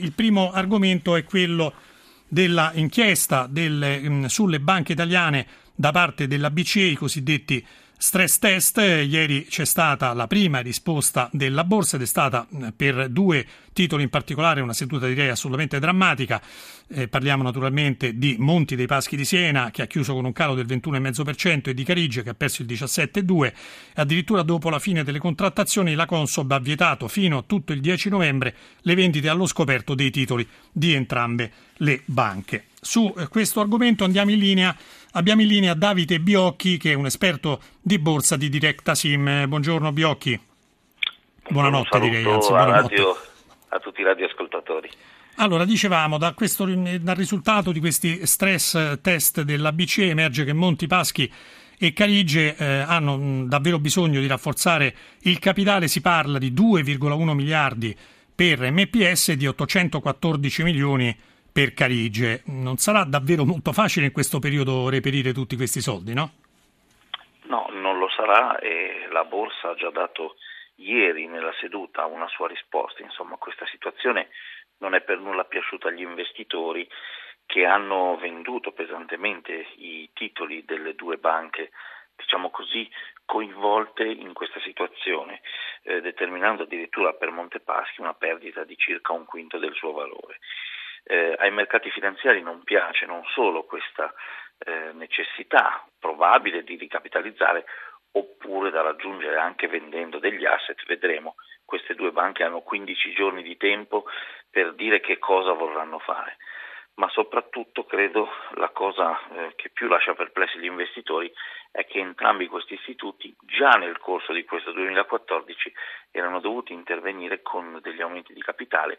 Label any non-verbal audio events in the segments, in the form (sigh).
Il primo argomento è quello della inchiesta delle, mh, sulle banche italiane da parte della BCE, i cosiddetti stress test. Ieri c'è stata la prima risposta della borsa ed è stata per due titoli in particolare una seduta direi assolutamente drammatica. Eh, parliamo naturalmente di Monti dei Paschi di Siena che ha chiuso con un calo del 21,5% e di Carige che ha perso il 17,2%. Addirittura dopo la fine delle contrattazioni la Consob ha vietato fino a tutto il 10 novembre le vendite allo scoperto dei titoli di entrambe le banche. Su eh, questo argomento andiamo in linea Abbiamo in linea Davide Biocchi, che è un esperto di borsa di Directa Sim. Buongiorno Biocchi. Buonanotte direi, anzi, buonanotte. Radio, a tutti i radioascoltatori. Allora, dicevamo, da questo, dal risultato di questi stress test della BCE emerge che Monti Paschi e Carige eh, hanno mh, davvero bisogno di rafforzare il capitale, si parla di 2,1 miliardi per MPS e di 814 milioni per Carige. Non sarà davvero molto facile in questo periodo reperire tutti questi soldi, no? No, non lo sarà e la borsa ha già dato ieri nella seduta una sua risposta. Insomma, questa situazione non è per nulla piaciuta agli investitori che hanno venduto pesantemente i titoli delle due banche, diciamo così, coinvolte in questa situazione, eh, determinando addirittura per Montepaschi una perdita di circa un quinto del suo valore eh, ai mercati finanziari non piace non solo questa eh, necessità probabile di ricapitalizzare oppure da raggiungere anche vendendo degli asset, vedremo, queste due banche hanno 15 giorni di tempo per dire che cosa vorranno fare, ma soprattutto credo la cosa eh, che più lascia perplessi gli investitori è che entrambi questi istituti già nel corso di questo 2014 erano dovuti intervenire con degli aumenti di capitale.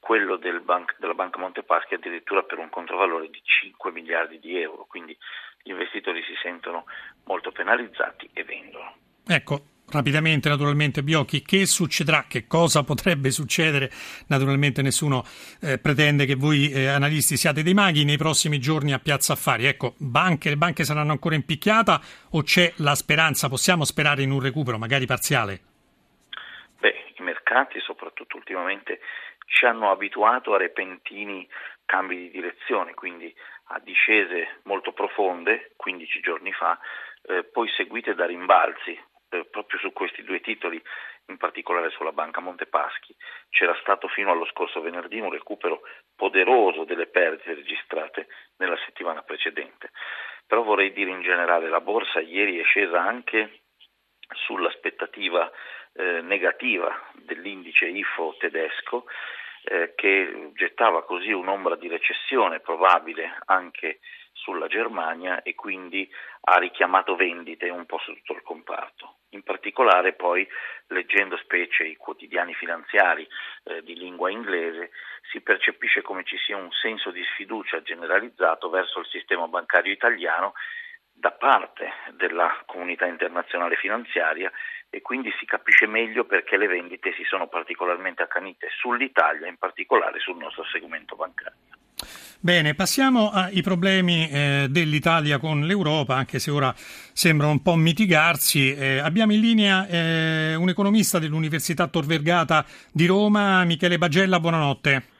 Quello del bank, della Banca Montepaschi addirittura per un controvalore di 5 miliardi di euro, quindi gli investitori si sentono molto penalizzati e vendono. Ecco, rapidamente naturalmente Biocchi, che succederà, che cosa potrebbe succedere? Naturalmente nessuno eh, pretende che voi eh, analisti siate dei maghi nei prossimi giorni a Piazza Affari. Ecco, banche, le banche saranno ancora in picchiata o c'è la speranza, possiamo sperare in un recupero magari parziale? Beh, i mercati soprattutto ultimamente ci hanno abituato a repentini cambi di direzione, quindi a discese molto profonde 15 giorni fa, eh, poi seguite da rimbalzi eh, proprio su questi due titoli, in particolare sulla Banca Montepaschi. C'era stato fino allo scorso venerdì un recupero poderoso delle perdite registrate nella settimana precedente. Però vorrei dire in generale la borsa ieri è scesa anche sull'aspettativa eh, negativa dell'indice IFO tedesco eh, che gettava così un'ombra di recessione probabile anche sulla Germania e quindi ha richiamato vendite un po' su tutto il comparto. In particolare poi leggendo specie i quotidiani finanziari eh, di lingua inglese si percepisce come ci sia un senso di sfiducia generalizzato verso il sistema bancario italiano da parte della comunità internazionale finanziaria e quindi si capisce meglio perché le vendite si sono particolarmente accanite sull'Italia, in particolare sul nostro segmento bancario. Bene, passiamo ai problemi eh, dell'Italia con l'Europa, anche se ora sembrano un po' mitigarsi. Eh, abbiamo in linea eh, un economista dell'Università Tor Vergata di Roma, Michele Bagella, buonanotte.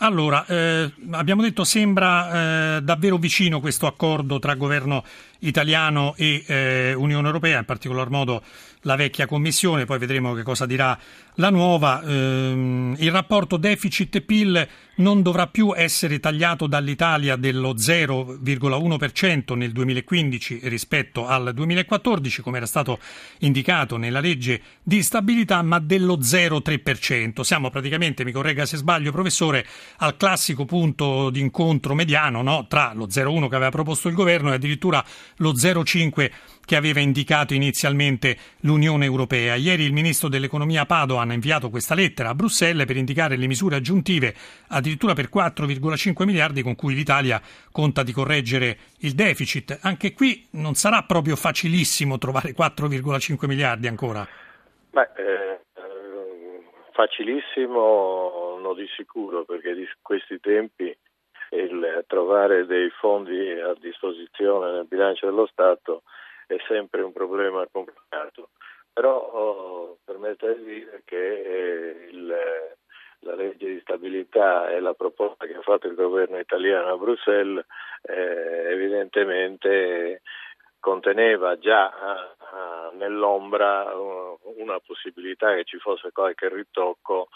Allora, eh, abbiamo detto sembra eh, davvero vicino questo accordo tra governo italiano e eh, Unione Europea, in particolar modo la vecchia Commissione, poi vedremo che cosa dirà la nuova. Ehm, il rapporto deficit-PIL non dovrà più essere tagliato dall'Italia dello 0,1% nel 2015 rispetto al 2014, come era stato indicato nella legge di stabilità, ma dello 0,3%. Siamo praticamente, mi corregga se sbaglio, professore, al classico punto di incontro mediano no? tra lo 0,1 che aveva proposto il governo e addirittura lo 0,5 che aveva indicato inizialmente l'Unione Europea. Ieri il ministro dell'economia Padoan ha inviato questa lettera a Bruxelles per indicare le misure aggiuntive addirittura per 4,5 miliardi con cui l'Italia conta di correggere il deficit. Anche qui non sarà proprio facilissimo trovare 4,5 miliardi ancora. Beh, eh, facilissimo no di sicuro perché di questi tempi il trovare dei fondi a disposizione nel bilancio dello Stato è sempre un problema complicato. Però oh, permette di dire che eh, il, novità è la proposta che ha fatto il governo italiano a Bruxelles, eh, evidentemente conteneva già uh, nell'ombra uh, una possibilità che ci fosse qualche ritocco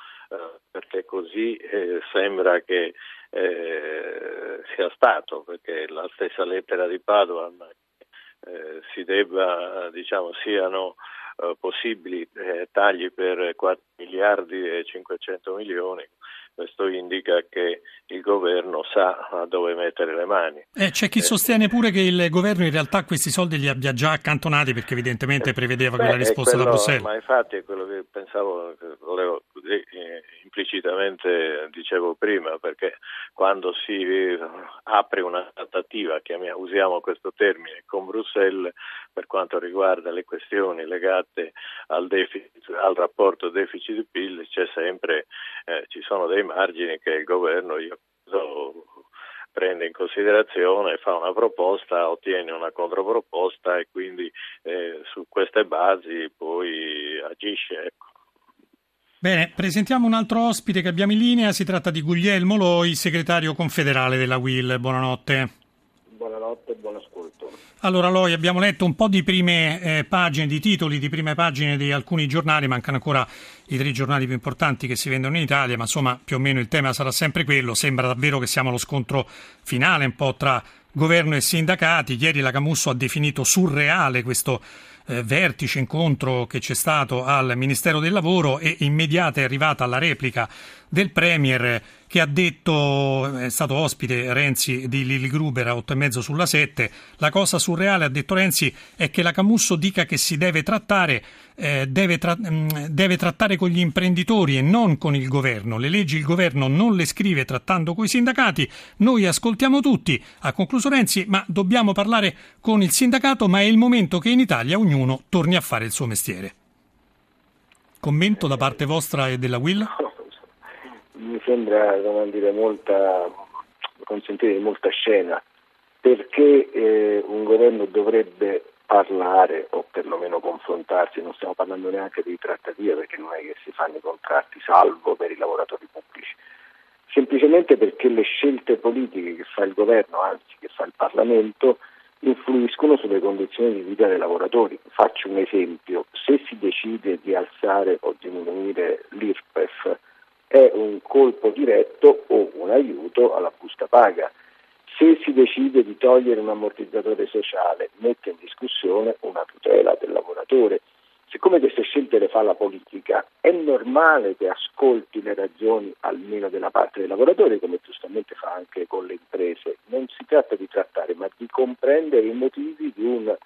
perché così eh, sembra che eh, sia stato, perché la stessa lettera di Padova eh, si debba, diciamo, siano possibili tagli per 4 miliardi e 500 milioni questo indica che il governo sa dove mettere le mani. Eh, c'è chi eh, sostiene pure che il governo in realtà questi soldi li abbia già accantonati perché evidentemente eh, prevedeva beh, quella risposta quello, da Bruxelles. Ma infatti è quello che pensavo, che eh, implicitamente dicevo prima, perché quando si apre una trattativa, usiamo questo termine, con Bruxelles per quanto riguarda le questioni legate al, deficit, al rapporto deficit-PIL, sempre, eh, ci sono dei margini che il governo io prende in considerazione, fa una proposta, ottiene una controproposta e quindi eh, su queste basi poi agisce. Ecco. Bene, presentiamo un altro ospite che abbiamo in linea, si tratta di Guglielmo Loi, segretario confederale della WIL. Buonanotte. Buonanotte e buon ascolto. Allora Loi, abbiamo letto un po' di prime eh, pagine, di titoli di prime pagine di alcuni giornali, mancano ancora i tre giornali più importanti che si vendono in Italia, ma insomma più o meno il tema sarà sempre quello, sembra davvero che siamo allo scontro finale un po' tra governo e sindacati. Ieri la Camusso ha definito surreale questo eh, vertice, incontro che c'è stato al Ministero del Lavoro e immediata è arrivata la replica del Premier che ha detto, è stato ospite Renzi di Lili Gruber a 8 e mezzo sulla 7, la cosa surreale, ha detto Renzi, è che la Camusso dica che si deve trattare, eh, deve, tra- mm, deve trattare con gli imprenditori e non con il governo. Le leggi il governo non le scrive trattando con i sindacati, noi ascoltiamo tutti, ha concluso Renzi, ma dobbiamo parlare con il sindacato, ma è il momento che in Italia ognuno torni a fare il suo mestiere. Commento da parte vostra e della Will? Mi sembra dire, molta, consentire molta scena, perché eh, un governo dovrebbe parlare o perlomeno confrontarsi, non stiamo parlando neanche di trattative perché non è che si fanno i contratti salvo per i lavoratori pubblici, semplicemente perché le scelte politiche che fa il governo, anzi che fa il Parlamento, influiscono sulle condizioni di vita dei lavoratori. Faccio un esempio, se si decide di alzare o diminuire l'IRPEF, è un colpo diretto o un aiuto alla busta paga. Se si decide di togliere un ammortizzatore sociale, mette in discussione una tutela del lavoratore. Siccome queste scelte le fa la politica, è normale che ascolti le ragioni almeno della parte dei lavoratori, come giustamente fa anche con le imprese. Non si tratta di trattare, ma di comprendere i motivi di un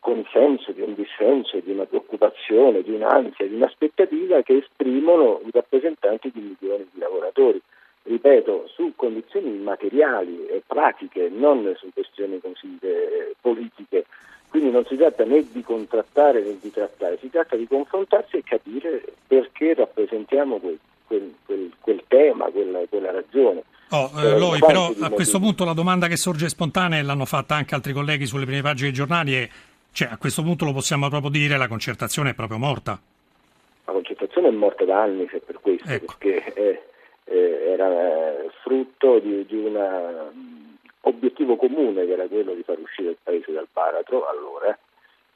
consenso, di un dissenso, di una preoccupazione, di un'ansia, di un'aspettativa che esprimono i rappresentanti di milioni di lavoratori. Ripeto, su condizioni materiali e pratiche, non su questioni così eh, politiche. Quindi non si tratta né di contrattare né di trattare, si tratta di confrontarsi e capire perché rappresentiamo quel, quel, quel, quel tema, quella, quella ragione. Oh, eh, Loi, però a questo punto la domanda che sorge spontanea, e l'hanno fatta anche altri colleghi sulle prime pagine dei giornali, è cioè, a questo punto lo possiamo proprio dire, la concertazione è proprio morta. La concertazione è morta da anni, se per questo, ecco. perché eh, eh, era eh, frutto di, di un mm, obiettivo comune che era quello di far uscire il paese dal baratro, allora,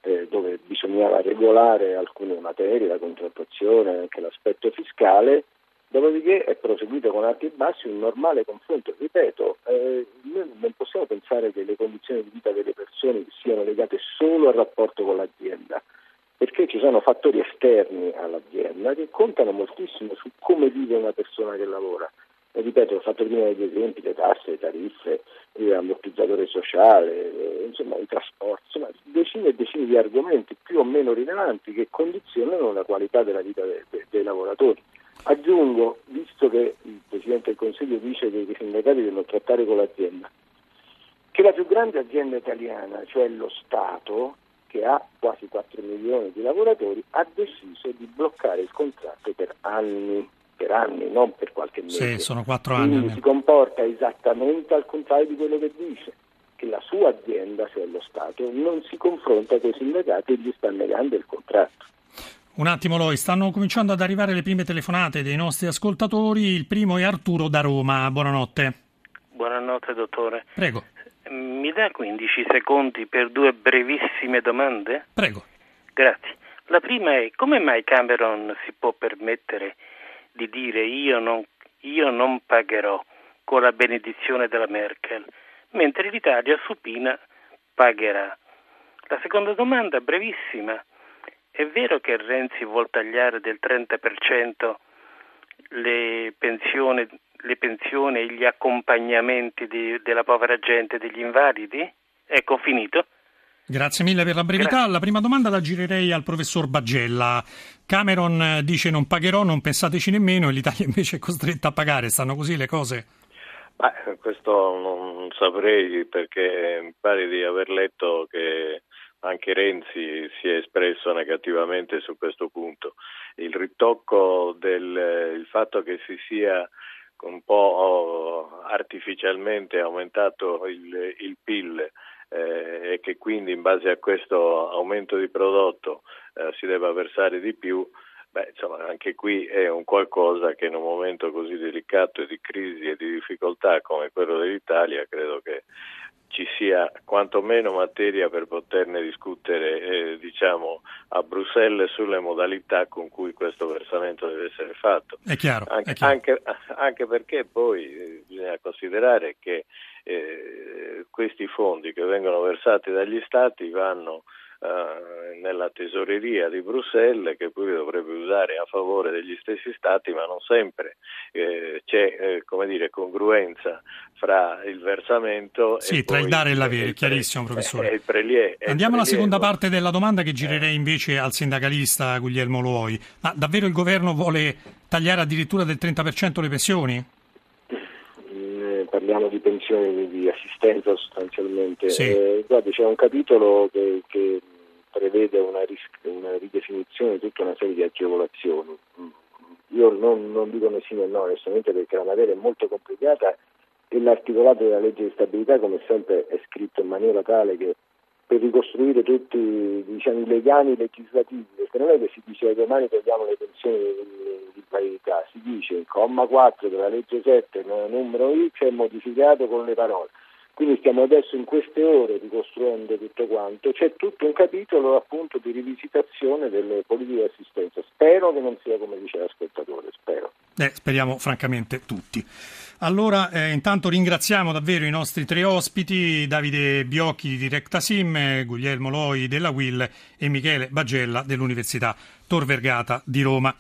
eh, dove bisognava regolare alcune materie, la contrattazione, anche l'aspetto fiscale, Dopodiché è proseguito con alti e bassi un normale confronto. Ripeto, eh, noi non possiamo pensare che le condizioni di vita delle persone siano legate solo al rapporto con l'azienda, perché ci sono fattori esterni all'azienda che contano moltissimo su come vive una persona che lavora. E ripeto, ho fatto prima degli esempi, le tasse, le tariffe, l'ammortizzatore sociale, eh, insomma i trasporti, insomma decine e decine di argomenti più o meno rilevanti che condizionano la qualità della vita de- de- dei lavoratori. Aggiungo, visto che il Presidente del Consiglio dice che i sindacati devono trattare con l'azienda, che la più grande azienda italiana, cioè lo Stato, che ha quasi 4 milioni di lavoratori, ha deciso di bloccare il contratto per anni, per anni, non per qualche mese. Sì, sono 4 anni. Quindi si comporta esattamente al contrario di quello che dice, che la sua azienda, cioè lo Stato, non si confronta con i sindacati e gli sta negando il contratto. Un attimo Loi, stanno cominciando ad arrivare le prime telefonate dei nostri ascoltatori. Il primo è Arturo da Roma. Buonanotte. Buonanotte dottore. Prego. Mi dà 15 secondi per due brevissime domande? Prego. Grazie. La prima è come mai Cameron si può permettere di dire io non, io non pagherò con la benedizione della Merkel, mentre l'Italia supina pagherà. La seconda domanda, brevissima. È vero che Renzi vuol tagliare del 30% le pensioni, le pensioni e gli accompagnamenti di, della povera gente, degli invalidi? Ecco, finito. Grazie mille per la brevità. Grazie. La prima domanda la girerei al professor Bagella. Cameron dice non pagherò, non pensateci nemmeno e l'Italia (laughs) invece è costretta a pagare. Stanno così le cose? Beh, questo non saprei perché mi pare di aver letto che anche Renzi si è espresso negativamente su questo punto. Il ritocco del il fatto che si sia un po' artificialmente aumentato il, il PIL eh, e che quindi in base a questo aumento di prodotto eh, si debba versare di più, beh, insomma, anche qui è un qualcosa che in un momento così delicato e di crisi e di difficoltà come quello dell'Italia credo che ci sia quantomeno materia per poterne discutere eh, diciamo, a Bruxelles sulle modalità con cui questo versamento deve essere fatto. È chiaro. Anche, è chiaro. anche, anche perché poi eh, bisogna considerare che eh, questi fondi che vengono versati dagli Stati vanno eh, nella tesoreria di Bruxelles che poi dovrebbe usare a favore degli stessi Stati, ma non sempre eh, c'è eh, come dire, congruenza fra il versamento sì, e tra il dare e l'avere, chiarissimo professore. Il prelie, Andiamo alla seconda parte della domanda che girerei invece al sindacalista Guglielmo Luoi. Ma davvero il governo vuole tagliare addirittura del 30% le pensioni? parliamo di pensioni di assistenza sostanzialmente. Sì. Eh, guardi, c'è un capitolo che, che prevede una, ris- una, ridefinizione di tutta una serie di agevolazioni. Io non, non dico né sì né no, onestamente perché la materia è molto complicata e l'articolato della legge di stabilità, come sempre, è scritto in maniera tale che per ricostruire tutti diciamo, i legami legislativi, perché non è che si dice domani togliamo le pensioni di, parità, si dice il comma 4 della legge 7, numero X è modificato con le parole. Quindi stiamo adesso in queste ore ricostruendo tutto quanto. C'è tutto un capitolo appunto di rivisitazione delle politiche di assistenza. Spero che non sia come dice l'ascoltatore, spero. Eh, speriamo francamente tutti. Allora, eh, intanto ringraziamo davvero i nostri tre ospiti, Davide Biocchi di Directasim, Guglielmo Loi della WIL e Michele Bagella dell'Università Tor Vergata di Roma.